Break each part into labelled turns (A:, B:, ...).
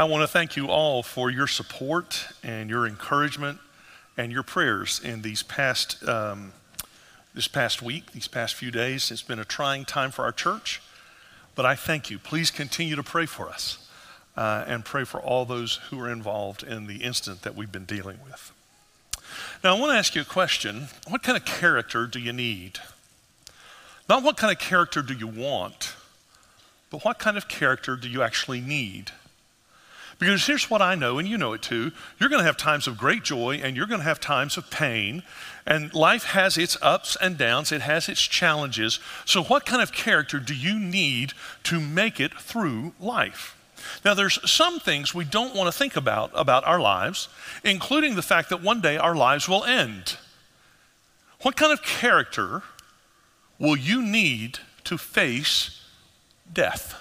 A: I want to thank you all for your support and your encouragement and your prayers in these past, um, this past week, these past few days. It's been a trying time for our church, but I thank you. Please continue to pray for us uh, and pray for all those who are involved in the incident that we've been dealing with. Now, I want to ask you a question. What kind of character do you need? Not what kind of character do you want, but what kind of character do you actually need? Because here's what I know, and you know it too you're going to have times of great joy and you're going to have times of pain. And life has its ups and downs, it has its challenges. So, what kind of character do you need to make it through life? Now, there's some things we don't want to think about about our lives, including the fact that one day our lives will end. What kind of character will you need to face death?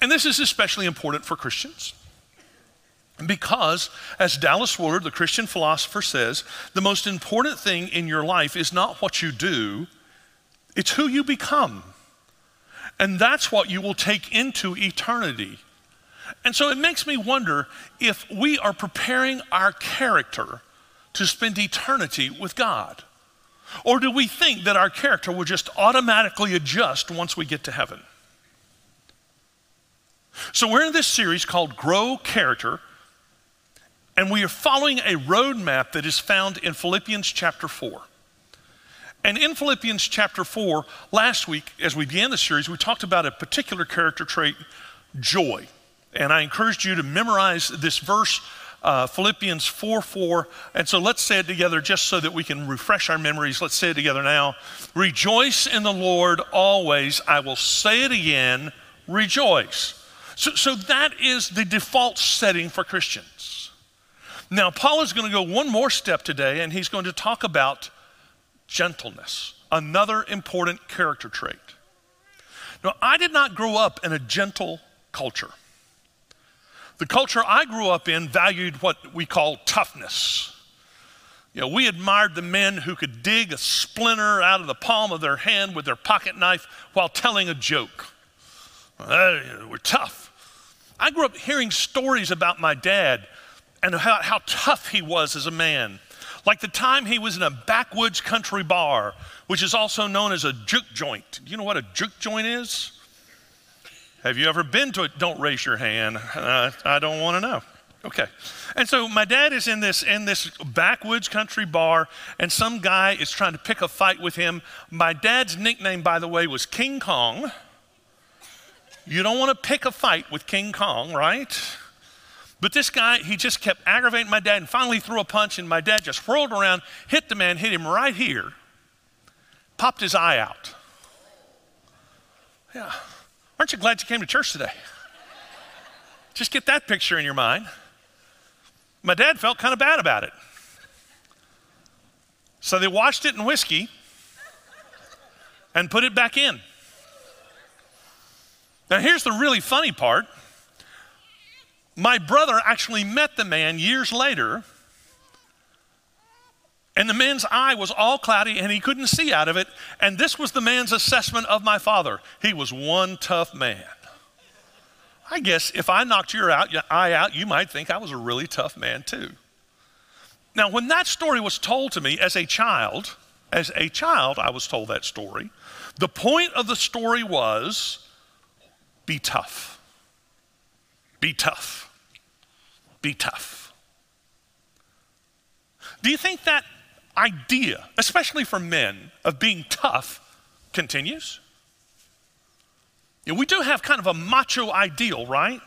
A: And this is especially important for Christians. Because, as Dallas Willard, the Christian philosopher, says, the most important thing in your life is not what you do, it's who you become. And that's what you will take into eternity. And so it makes me wonder if we are preparing our character to spend eternity with God. Or do we think that our character will just automatically adjust once we get to heaven? So, we're in this series called Grow Character, and we are following a roadmap that is found in Philippians chapter 4. And in Philippians chapter 4, last week, as we began the series, we talked about a particular character trait, joy. And I encouraged you to memorize this verse, uh, Philippians 4 4. And so let's say it together just so that we can refresh our memories. Let's say it together now. Rejoice in the Lord always. I will say it again, rejoice. So, so that is the default setting for Christians. Now, Paul is going to go one more step today, and he's going to talk about gentleness, another important character trait. Now, I did not grow up in a gentle culture. The culture I grew up in valued what we call toughness. You know, we admired the men who could dig a splinter out of the palm of their hand with their pocket knife while telling a joke. Uh, we're tough. I grew up hearing stories about my dad and how, how tough he was as a man. Like the time he was in a backwoods country bar, which is also known as a juke joint. Do you know what a juke joint is? Have you ever been to it? Don't raise your hand. Uh, I don't want to know. Okay. And so my dad is in this in this backwoods country bar, and some guy is trying to pick a fight with him. My dad's nickname, by the way, was King Kong. You don't want to pick a fight with King Kong, right? But this guy, he just kept aggravating my dad and finally threw a punch, and my dad just whirled around, hit the man, hit him right here, popped his eye out. Yeah. Aren't you glad you came to church today? Just get that picture in your mind. My dad felt kind of bad about it. So they washed it in whiskey and put it back in. Now, here's the really funny part. My brother actually met the man years later, and the man's eye was all cloudy and he couldn't see out of it. And this was the man's assessment of my father. He was one tough man. I guess if I knocked your, out, your eye out, you might think I was a really tough man too. Now, when that story was told to me as a child, as a child, I was told that story. The point of the story was be tough. Be tough. Be tough. Do you think that idea, especially for men, of being tough continues? You know, we do have kind of a macho ideal, right?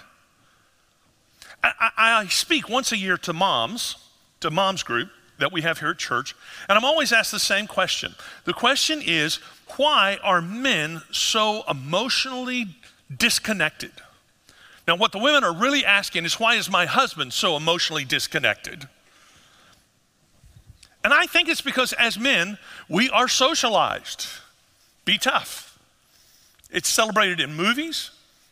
A: I, I, I, speak once a year to moms, to moms group that we have here at church, and I'm always asked the same question. The question is, why are men so emotionally disconnected. Now, what the women are really asking is, why is my husband so emotionally disconnected? And I think it's because as men, we are socialized. Be tough. It's celebrated in movies,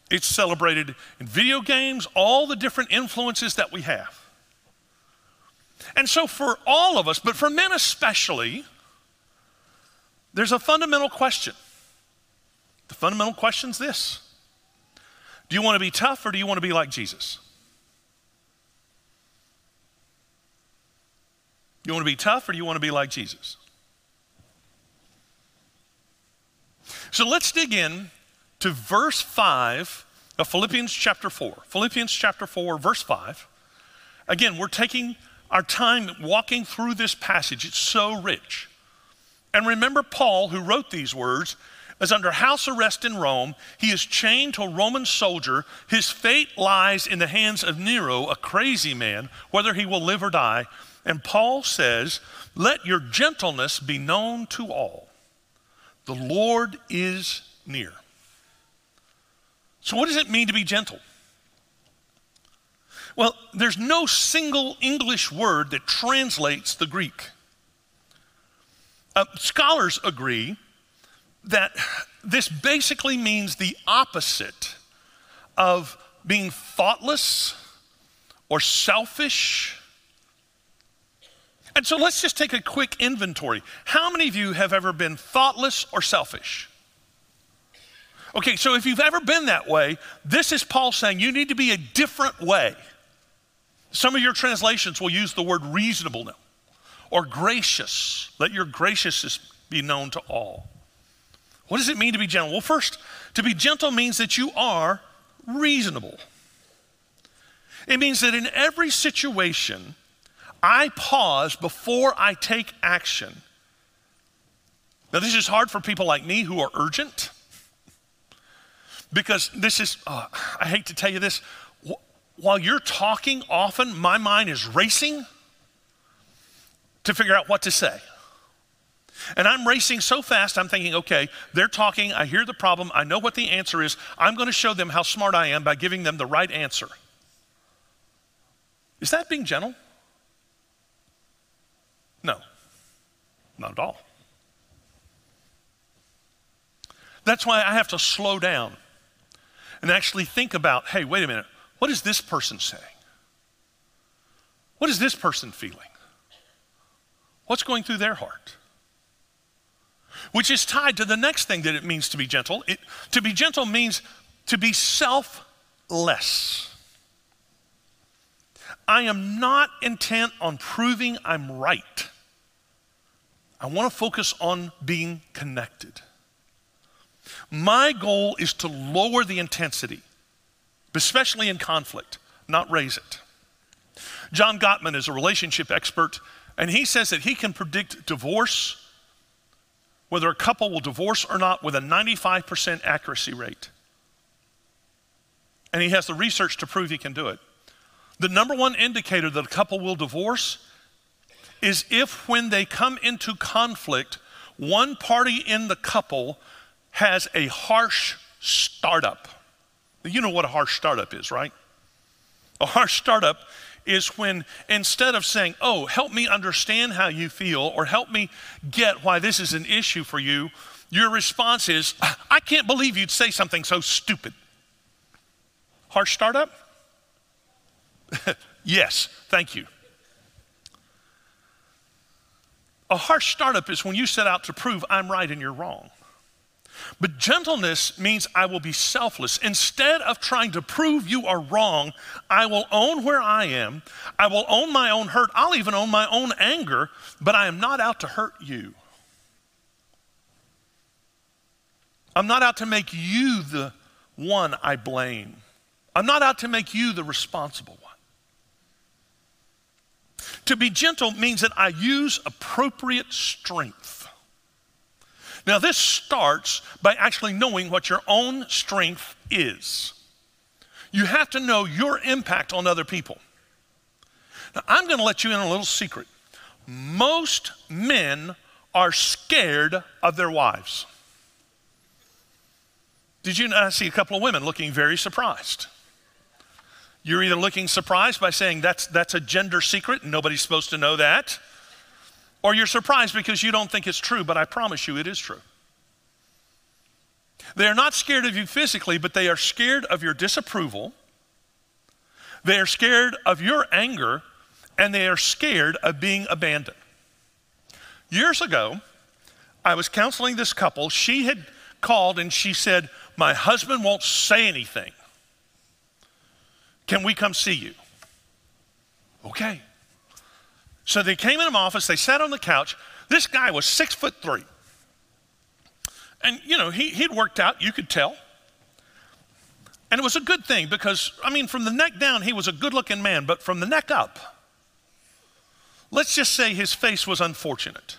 A: it's celebrated in video games, all the different influences that we have. And so, for all of us, but for men especially, there's a fundamental question. The fundamental question is this Do you want to be tough or do you want to be like Jesus? You want to be tough or do you want to be like Jesus? So let's dig in to verse 5 of Philippians chapter 4. Philippians chapter 4, verse 5. Again, we're taking our time walking through this passage. It's so rich. And remember, Paul, who wrote these words, is under house arrest in Rome. He is chained to a Roman soldier. His fate lies in the hands of Nero, a crazy man, whether he will live or die. And Paul says, Let your gentleness be known to all. The Lord is near. So, what does it mean to be gentle? Well, there's no single English word that translates the Greek. Uh, scholars agree that this basically means the opposite of being thoughtless or selfish. And so let's just take a quick inventory. How many of you have ever been thoughtless or selfish? Okay, so if you've ever been that way, this is Paul saying you need to be a different way. Some of your translations will use the word reasonable now or gracious. Let your graciousness be known to all. What does it mean to be gentle? Well, first, to be gentle means that you are reasonable. It means that in every situation, I pause before I take action. Now, this is hard for people like me who are urgent because this is, uh, I hate to tell you this, while you're talking, often my mind is racing to figure out what to say. And I'm racing so fast, I'm thinking, okay, they're talking, I hear the problem, I know what the answer is. I'm going to show them how smart I am by giving them the right answer. Is that being gentle? No, not at all. That's why I have to slow down and actually think about hey, wait a minute, what is this person saying? What is this person feeling? What's going through their heart? Which is tied to the next thing that it means to be gentle. It, to be gentle means to be selfless. I am not intent on proving I'm right. I want to focus on being connected. My goal is to lower the intensity, especially in conflict, not raise it. John Gottman is a relationship expert, and he says that he can predict divorce whether a couple will divorce or not with a 95% accuracy rate. And he has the research to prove he can do it. The number one indicator that a couple will divorce is if, when they come into conflict, one party in the couple has a harsh startup. You know what a harsh startup is, right? A harsh startup is when instead of saying, Oh, help me understand how you feel or help me get why this is an issue for you, your response is, I can't believe you'd say something so stupid. Harsh startup? yes, thank you. A harsh startup is when you set out to prove I'm right and you're wrong. But gentleness means I will be selfless. Instead of trying to prove you are wrong, I will own where I am. I will own my own hurt. I'll even own my own anger, but I am not out to hurt you. I'm not out to make you the one I blame. I'm not out to make you the responsible one. To be gentle means that I use appropriate strength. Now, this starts by actually knowing what your own strength is. You have to know your impact on other people. Now, I'm going to let you in a little secret. Most men are scared of their wives. Did you not see a couple of women looking very surprised? You're either looking surprised by saying that's, that's a gender secret and nobody's supposed to know that, or you're surprised because you don't think it's true, but I promise you it is true. They are not scared of you physically, but they are scared of your disapproval. They are scared of your anger, and they are scared of being abandoned. Years ago, I was counseling this couple. She had called and she said, My husband won't say anything. Can we come see you? Okay. So they came in my office, they sat on the couch. This guy was six foot three. And, you know, he, he'd worked out, you could tell. And it was a good thing because, I mean, from the neck down, he was a good looking man, but from the neck up, let's just say his face was unfortunate.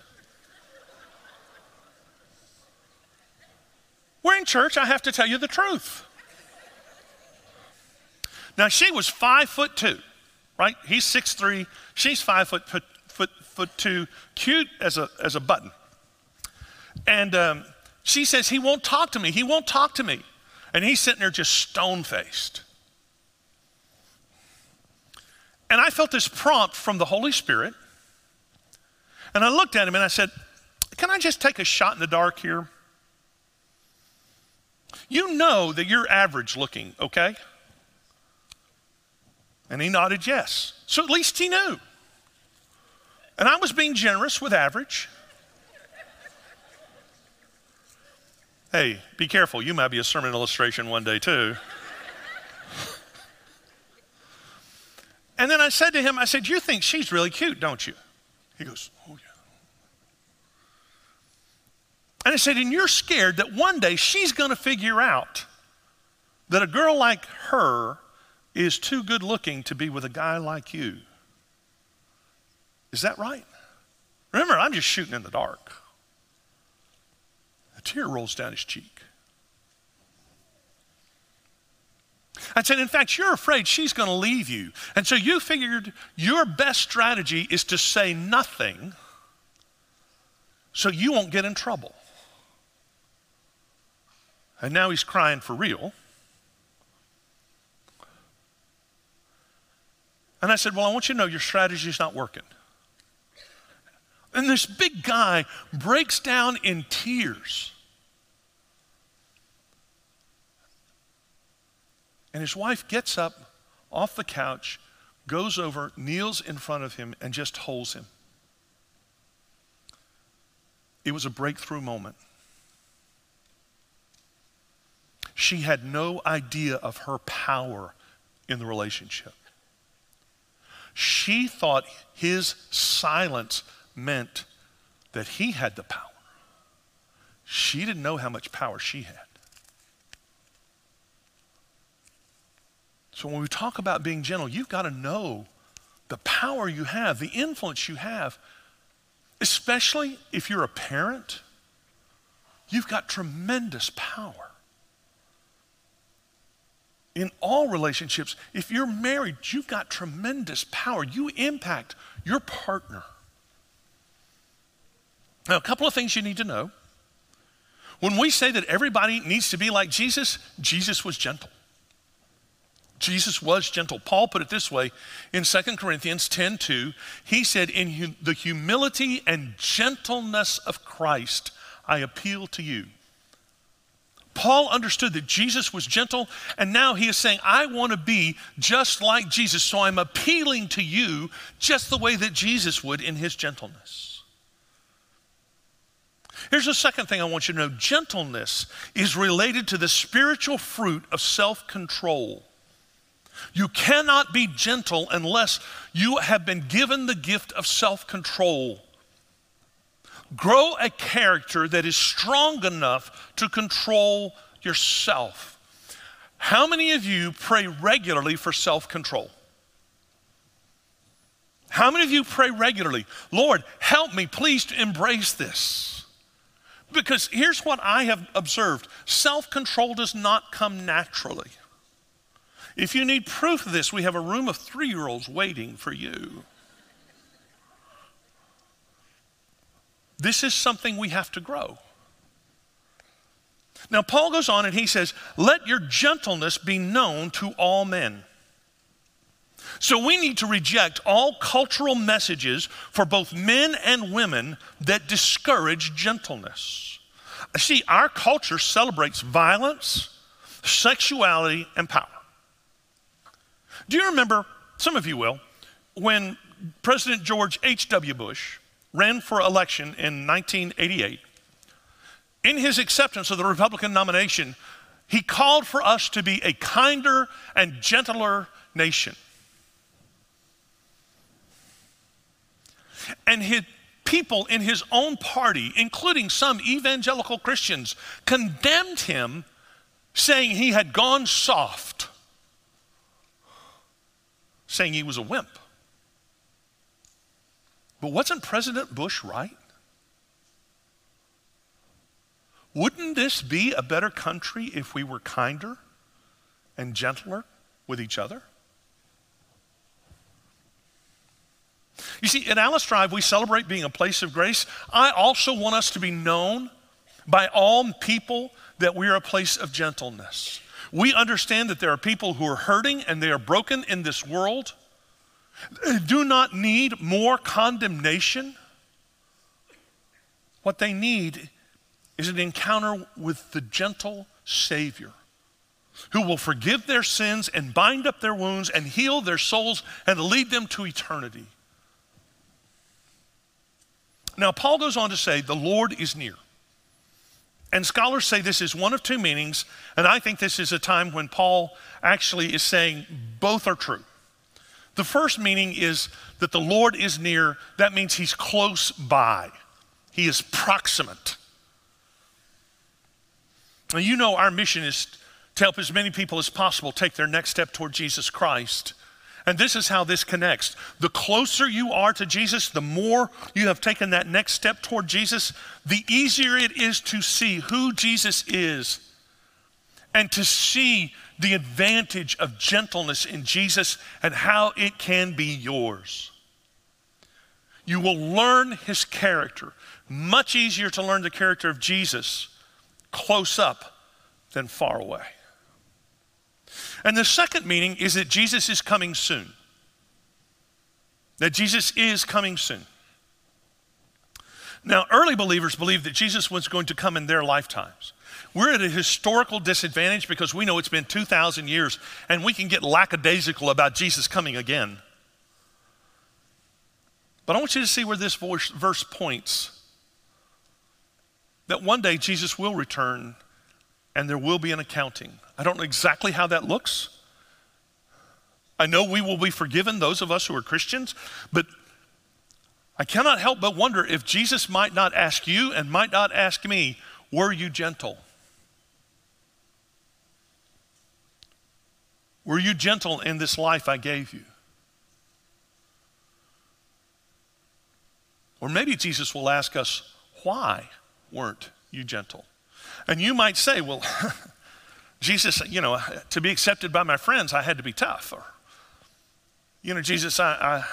A: We're in church, I have to tell you the truth. Now, she was five foot two, right? He's six three, she's five foot, foot, foot, foot two, cute as a, as a button. And um, she says, He won't talk to me, he won't talk to me. And he's sitting there just stone faced. And I felt this prompt from the Holy Spirit. And I looked at him and I said, Can I just take a shot in the dark here? You know that you're average looking, okay? And he nodded yes. So at least he knew. And I was being generous with average. Hey, be careful. You might be a sermon illustration one day, too. and then I said to him, I said, You think she's really cute, don't you? He goes, Oh, yeah. And I said, And you're scared that one day she's going to figure out that a girl like her is too good looking to be with a guy like you. Is that right? Remember, I'm just shooting in the dark A tear rolls down his cheek. I said, in fact, you're afraid she's going to leave you. And so you figured your best strategy is to say nothing so you won't get in trouble. And now he's crying for real. And I said, Well, I want you to know your strategy is not working. And this big guy breaks down in tears. And his wife gets up off the couch, goes over, kneels in front of him, and just holds him. It was a breakthrough moment. She had no idea of her power in the relationship. She thought his silence meant that he had the power. She didn't know how much power she had. So when we talk about being gentle, you've got to know the power you have, the influence you have, especially if you're a parent. You've got tremendous power. In all relationships, if you're married, you've got tremendous power. You impact your partner. Now, a couple of things you need to know. When we say that everybody needs to be like Jesus, Jesus was gentle. Jesus was gentle. Paul put it this way in 2 Corinthians 10 2. He said, In the humility and gentleness of Christ, I appeal to you. Paul understood that Jesus was gentle, and now he is saying, I want to be just like Jesus, so I'm appealing to you just the way that Jesus would in his gentleness. Here's the second thing I want you to know gentleness is related to the spiritual fruit of self control. You cannot be gentle unless you have been given the gift of self control. Grow a character that is strong enough to control yourself. How many of you pray regularly for self control? How many of you pray regularly? Lord, help me, please, to embrace this. Because here's what I have observed self control does not come naturally. If you need proof of this, we have a room of three year olds waiting for you. This is something we have to grow. Now, Paul goes on and he says, Let your gentleness be known to all men. So we need to reject all cultural messages for both men and women that discourage gentleness. See, our culture celebrates violence, sexuality, and power. Do you remember, some of you will, when President George H.W. Bush ran for election in 1988? In his acceptance of the Republican nomination, He called for us to be a kinder and gentler nation. And his people in his own party, including some evangelical Christians, condemned him, saying he had gone soft, saying he was a wimp. But wasn't President Bush right? Wouldn't this be a better country if we were kinder and gentler with each other? You see, at Alice Drive, we celebrate being a place of grace. I also want us to be known by all people that we are a place of gentleness. We understand that there are people who are hurting and they are broken in this world. Do not need more condemnation. What they need is an encounter with the gentle Savior who will forgive their sins and bind up their wounds and heal their souls and lead them to eternity. Now, Paul goes on to say, the Lord is near. And scholars say this is one of two meanings, and I think this is a time when Paul actually is saying both are true. The first meaning is that the Lord is near, that means he's close by, he is proximate. Now, you know, our mission is to help as many people as possible take their next step toward Jesus Christ. And this is how this connects. The closer you are to Jesus, the more you have taken that next step toward Jesus, the easier it is to see who Jesus is and to see the advantage of gentleness in Jesus and how it can be yours. You will learn his character. Much easier to learn the character of Jesus close up than far away. And the second meaning is that Jesus is coming soon. That Jesus is coming soon. Now, early believers believed that Jesus was going to come in their lifetimes. We're at a historical disadvantage because we know it's been 2,000 years and we can get lackadaisical about Jesus coming again. But I want you to see where this verse points that one day Jesus will return and there will be an accounting. I don't know exactly how that looks. I know we will be forgiven, those of us who are Christians, but I cannot help but wonder if Jesus might not ask you and might not ask me, Were you gentle? Were you gentle in this life I gave you? Or maybe Jesus will ask us, Why weren't you gentle? And you might say, Well, Jesus, you know, to be accepted by my friends, I had to be tough. Or, you know, Jesus, I,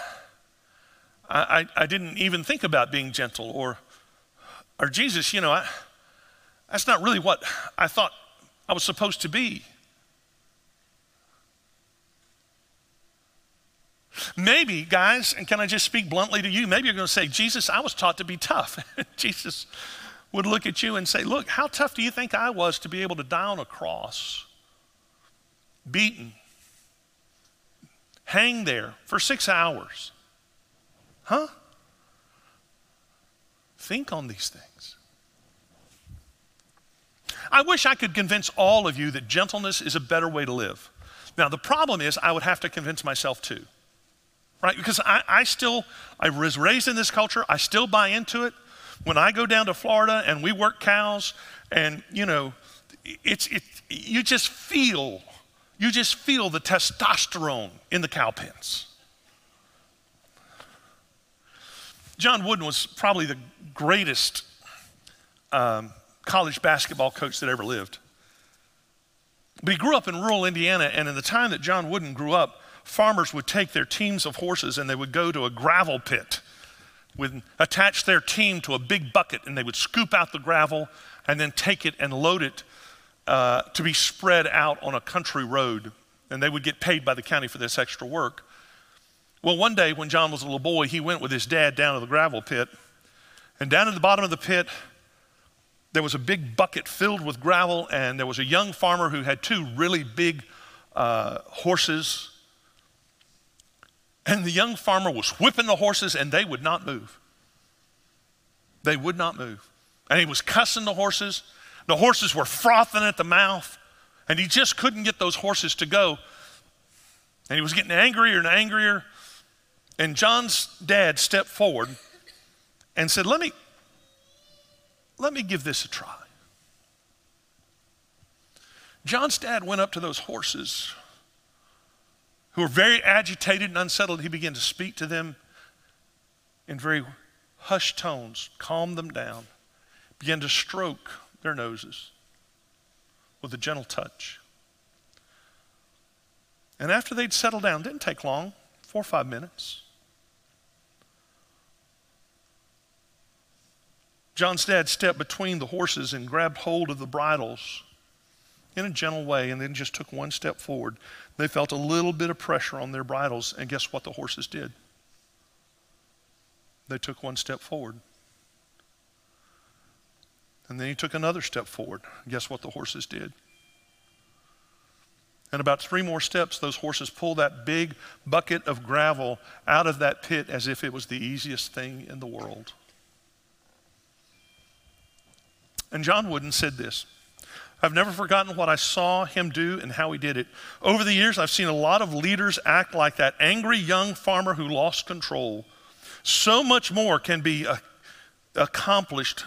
A: I, I, I didn't even think about being gentle. Or, or Jesus, you know, I, that's not really what I thought I was supposed to be. Maybe, guys, and can I just speak bluntly to you? Maybe you're going to say, Jesus, I was taught to be tough. Jesus, would look at you and say, Look, how tough do you think I was to be able to die on a cross, beaten, hang there for six hours? Huh? Think on these things. I wish I could convince all of you that gentleness is a better way to live. Now, the problem is, I would have to convince myself too, right? Because I, I still, I was raised in this culture, I still buy into it. When I go down to Florida and we work cows, and you know, it's it, you just feel, you just feel the testosterone in the cow pens. John Wooden was probably the greatest um, college basketball coach that ever lived. But he grew up in rural Indiana, and in the time that John Wooden grew up, farmers would take their teams of horses and they would go to a gravel pit would attach their team to a big bucket and they would scoop out the gravel and then take it and load it uh, to be spread out on a country road. And they would get paid by the county for this extra work. Well, one day when John was a little boy, he went with his dad down to the gravel pit. And down at the bottom of the pit, there was a big bucket filled with gravel, and there was a young farmer who had two really big uh, horses and the young farmer was whipping the horses, and they would not move. They would not move. And he was cussing the horses. The horses were frothing at the mouth. And he just couldn't get those horses to go. And he was getting angrier and angrier. And John's dad stepped forward and said, Let me, let me give this a try. John's dad went up to those horses who were very agitated and unsettled. He began to speak to them in very hushed tones, calm them down, began to stroke their noses with a gentle touch. And after they'd settled down, didn't take long, four or five minutes. John's dad stepped between the horses and grabbed hold of the bridles in a gentle way and then just took one step forward. They felt a little bit of pressure on their bridles, and guess what the horses did? They took one step forward. And then he took another step forward. Guess what the horses did? And about three more steps, those horses pulled that big bucket of gravel out of that pit as if it was the easiest thing in the world. And John Wooden said this I've never forgotten what I saw him do and how he did it. Over the years, I've seen a lot of leaders act like that angry young farmer who lost control. So much more can be uh, accomplished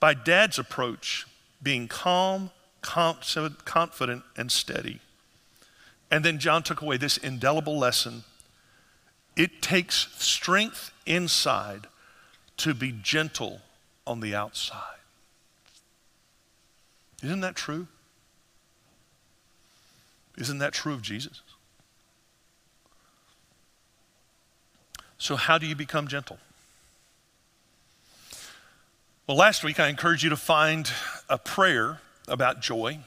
A: by dad's approach, being calm, confident, and steady. And then John took away this indelible lesson. It takes strength inside to be gentle on the outside. Isn't that true? Isn't that true of Jesus? So, how do you become gentle? Well, last week I encouraged you to find a prayer about joy.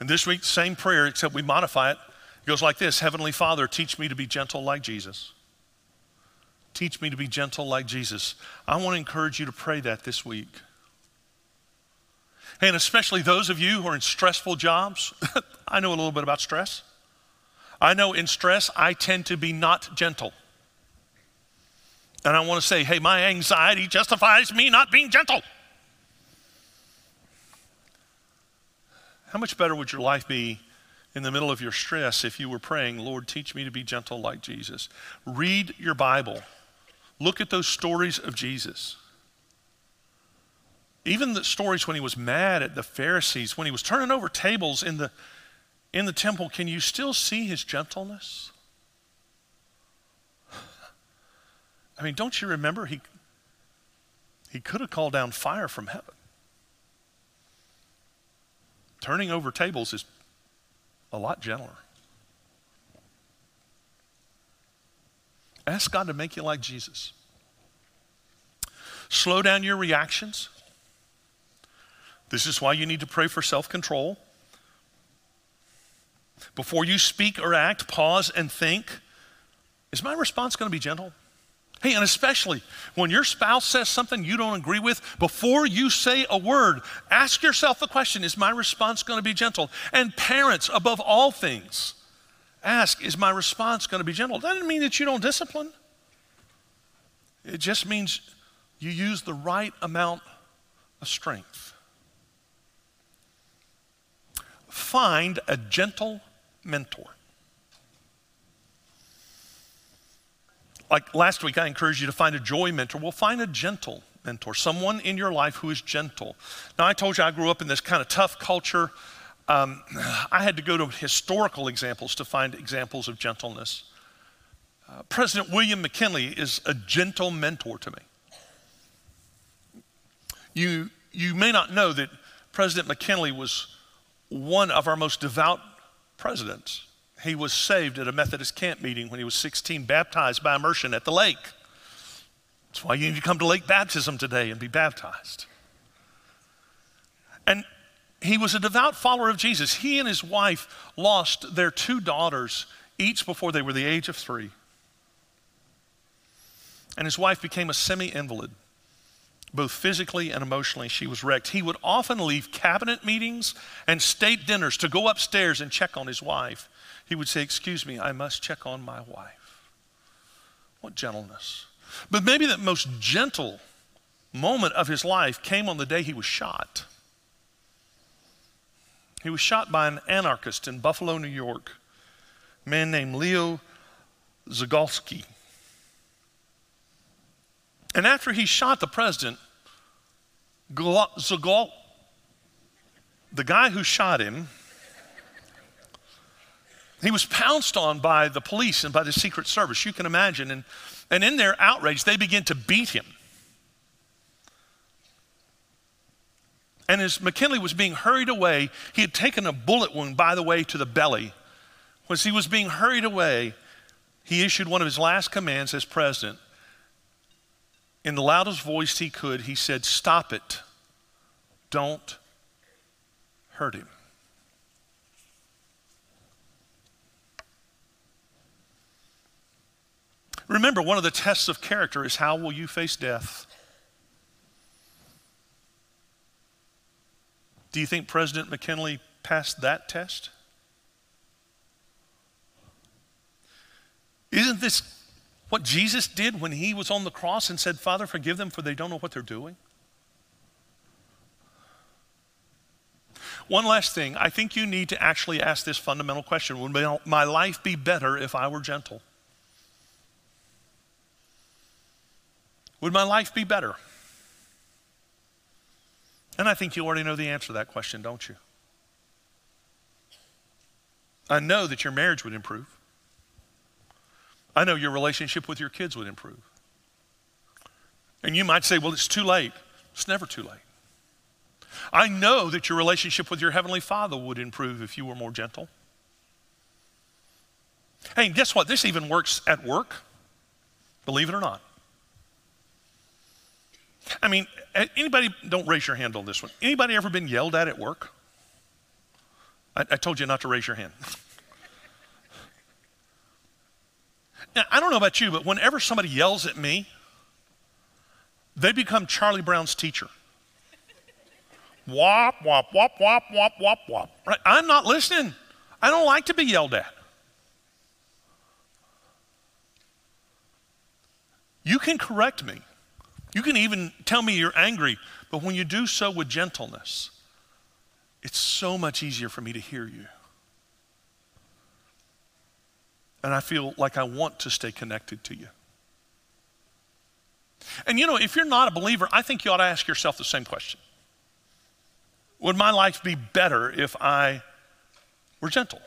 A: And this week, same prayer, except we modify it. It goes like this Heavenly Father, teach me to be gentle like Jesus. Teach me to be gentle like Jesus. I want to encourage you to pray that this week. And especially those of you who are in stressful jobs, I know a little bit about stress. I know in stress, I tend to be not gentle. And I want to say, hey, my anxiety justifies me not being gentle. How much better would your life be in the middle of your stress if you were praying, Lord, teach me to be gentle like Jesus? Read your Bible, look at those stories of Jesus. Even the stories when he was mad at the Pharisees, when he was turning over tables in the, in the temple, can you still see his gentleness? I mean, don't you remember he, he could have called down fire from heaven? Turning over tables is a lot gentler. Ask God to make you like Jesus. Slow down your reactions. This is why you need to pray for self control. Before you speak or act, pause and think Is my response going to be gentle? Hey, and especially when your spouse says something you don't agree with, before you say a word, ask yourself the question Is my response going to be gentle? And parents, above all things, ask Is my response going to be gentle? That doesn't mean that you don't discipline, it just means you use the right amount of strength. Find a gentle mentor. like last week, I encouraged you to find a joy mentor. Well, find a gentle mentor, someone in your life who is gentle. Now, I told you I grew up in this kind of tough culture. Um, I had to go to historical examples to find examples of gentleness. Uh, President William McKinley is a gentle mentor to me. You, you may not know that President McKinley was one of our most devout presidents he was saved at a Methodist camp meeting when he was 16, baptized by immersion at the lake. That's why you need to come to lake baptism today and be baptized. And he was a devout follower of Jesus. He and his wife lost their two daughters each before they were the age of three. And his wife became a semi invalid, both physically and emotionally. She was wrecked. He would often leave cabinet meetings and state dinners to go upstairs and check on his wife he would say, Excuse me, I must check on my wife. What gentleness. But maybe the most gentle moment of his life came on the day he was shot. He was shot by an anarchist in Buffalo, New York, a man named Leo Zagolsky. And after he shot the president, Zagol, the guy who shot him, he was pounced on by the police and by the Secret Service, you can imagine. And, and in their outrage, they begin to beat him. And as McKinley was being hurried away, he had taken a bullet wound, by the way, to the belly. As he was being hurried away, he issued one of his last commands as president. In the loudest voice he could, he said, Stop it. Don't hurt him. Remember, one of the tests of character is how will you face death? Do you think President McKinley passed that test? Isn't this what Jesus did when he was on the cross and said, Father, forgive them for they don't know what they're doing? One last thing, I think you need to actually ask this fundamental question Would my life be better if I were gentle? Would my life be better? And I think you already know the answer to that question, don't you? I know that your marriage would improve. I know your relationship with your kids would improve. And you might say, well, it's too late. It's never too late. I know that your relationship with your Heavenly Father would improve if you were more gentle. Hey, guess what? This even works at work, believe it or not. I mean, anybody, don't raise your hand on this one. Anybody ever been yelled at at work? I, I told you not to raise your hand. now, I don't know about you, but whenever somebody yells at me, they become Charlie Brown's teacher. wop, wop, wop, wop, wop, wop, wop. Right? I'm not listening. I don't like to be yelled at. You can correct me. You can even tell me you're angry, but when you do so with gentleness, it's so much easier for me to hear you. And I feel like I want to stay connected to you. And you know, if you're not a believer, I think you ought to ask yourself the same question Would my life be better if I were gentle?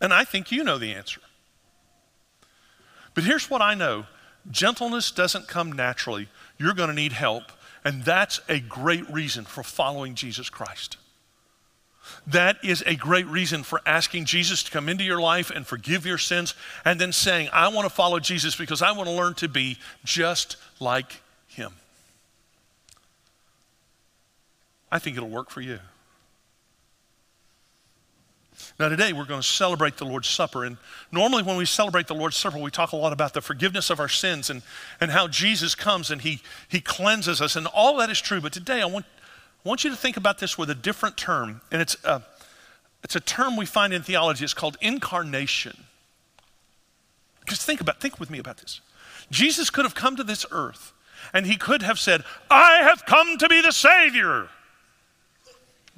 A: And I think you know the answer. But here's what I know Gentleness doesn't come naturally. You're going to need help. And that's a great reason for following Jesus Christ. That is a great reason for asking Jesus to come into your life and forgive your sins, and then saying, I want to follow Jesus because I want to learn to be just like him. I think it'll work for you. Now, today we're going to celebrate the Lord's Supper. And normally, when we celebrate the Lord's Supper, we talk a lot about the forgiveness of our sins and, and how Jesus comes and he, he cleanses us. And all that is true. But today, I want, I want you to think about this with a different term. And it's a, it's a term we find in theology. It's called incarnation. Because think about, think with me about this. Jesus could have come to this earth and he could have said, I have come to be the Savior.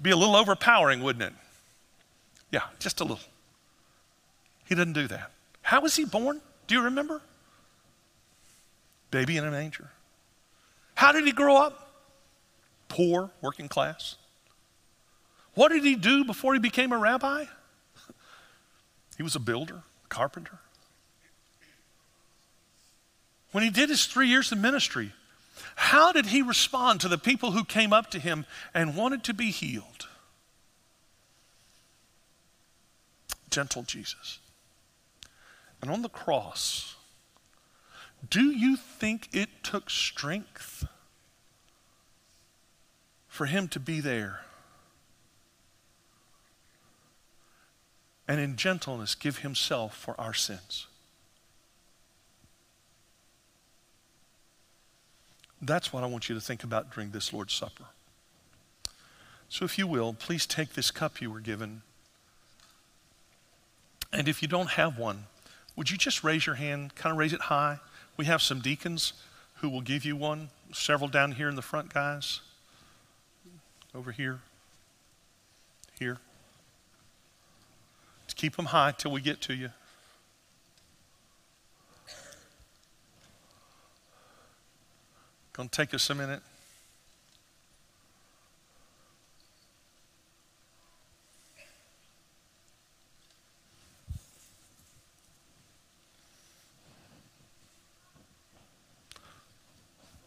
A: Be a little overpowering, wouldn't it? Yeah, just a little. He doesn't do that. How was he born? Do you remember? Baby in a manger. How did he grow up? Poor, working class. What did he do before he became a rabbi? He was a builder, carpenter. When he did his three years of ministry, how did he respond to the people who came up to him and wanted to be healed? gentle Jesus. And on the cross, do you think it took strength for him to be there? And in gentleness, give himself for our sins. That's what I want you to think about during this Lord's Supper. So, if you will, please take this cup you were given. And if you don't have one, would you just raise your hand, kind of raise it high? We have some deacons who will give you one, several down here in the front, guys. Over here. Here. Just keep them high till we get to you. To take us a minute.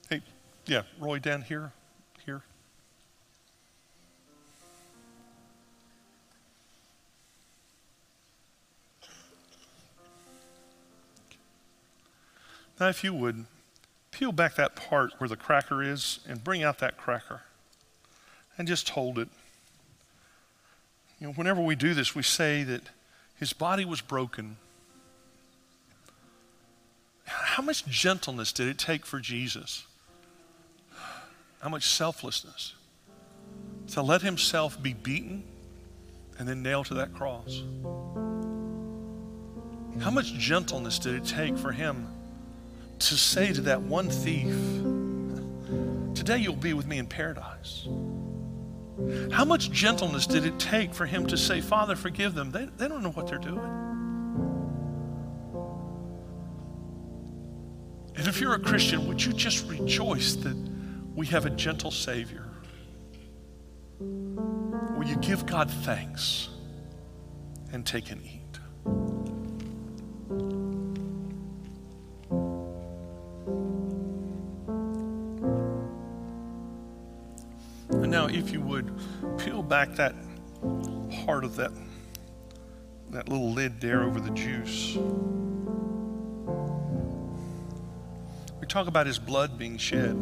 A: Hey, yeah, Roy down here, here. Now, if you would, peel back that part where the cracker is and bring out that cracker and just hold it. You know, whenever we do this, we say that his body was broken. How much gentleness did it take for Jesus? How much selflessness to let himself be beaten and then nailed to that cross? How much gentleness did it take for him to say to that one thief, Today you'll be with me in paradise? How much gentleness did it take for him to say, Father, forgive them? They, they don't know what they're doing. And if you're a Christian, would you just rejoice that we have a gentle Savior? Will you give God thanks and take an? If you would, peel back that part of that, that little lid there over the juice. We talk about his blood being shed.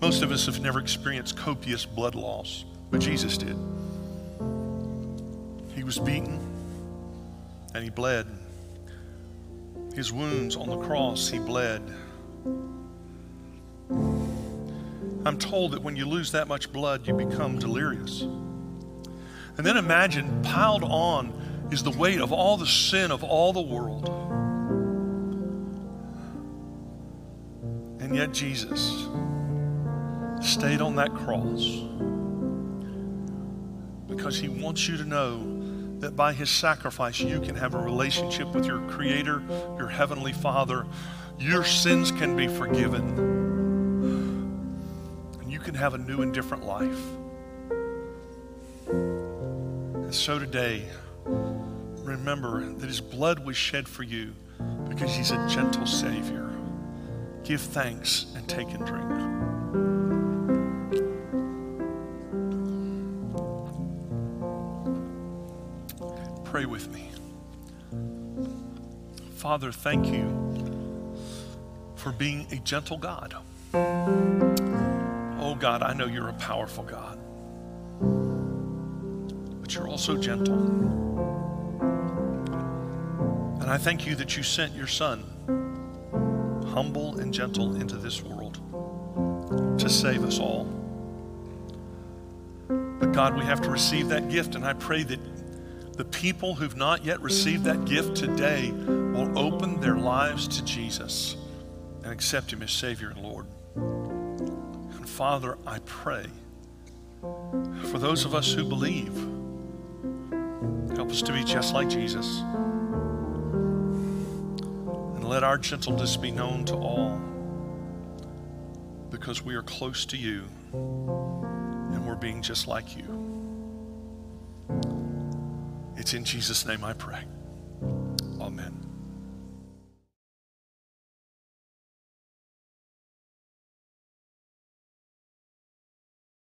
A: Most of us have never experienced copious blood loss, but Jesus did. He was beaten and he bled. His wounds on the cross, he bled. I'm told that when you lose that much blood, you become delirious. And then imagine piled on is the weight of all the sin of all the world. And yet, Jesus stayed on that cross because he wants you to know that by his sacrifice, you can have a relationship with your Creator, your Heavenly Father. Your sins can be forgiven can have a new and different life. And so today, remember that his blood was shed for you because he's a gentle Savior. Give thanks and take and drink. Pray with me. Father, thank you for being a gentle God. Oh God, I know you're a powerful God, but you're also gentle. And I thank you that you sent your Son, humble and gentle, into this world to save us all. But God, we have to receive that gift, and I pray that the people who've not yet received that gift today will open their lives to Jesus and accept Him as Savior and Lord. Father, I pray for those of us who believe, help us to be just like Jesus. And let our gentleness be known to all because we are close to you and we're being just like you. It's in Jesus' name I pray. Amen.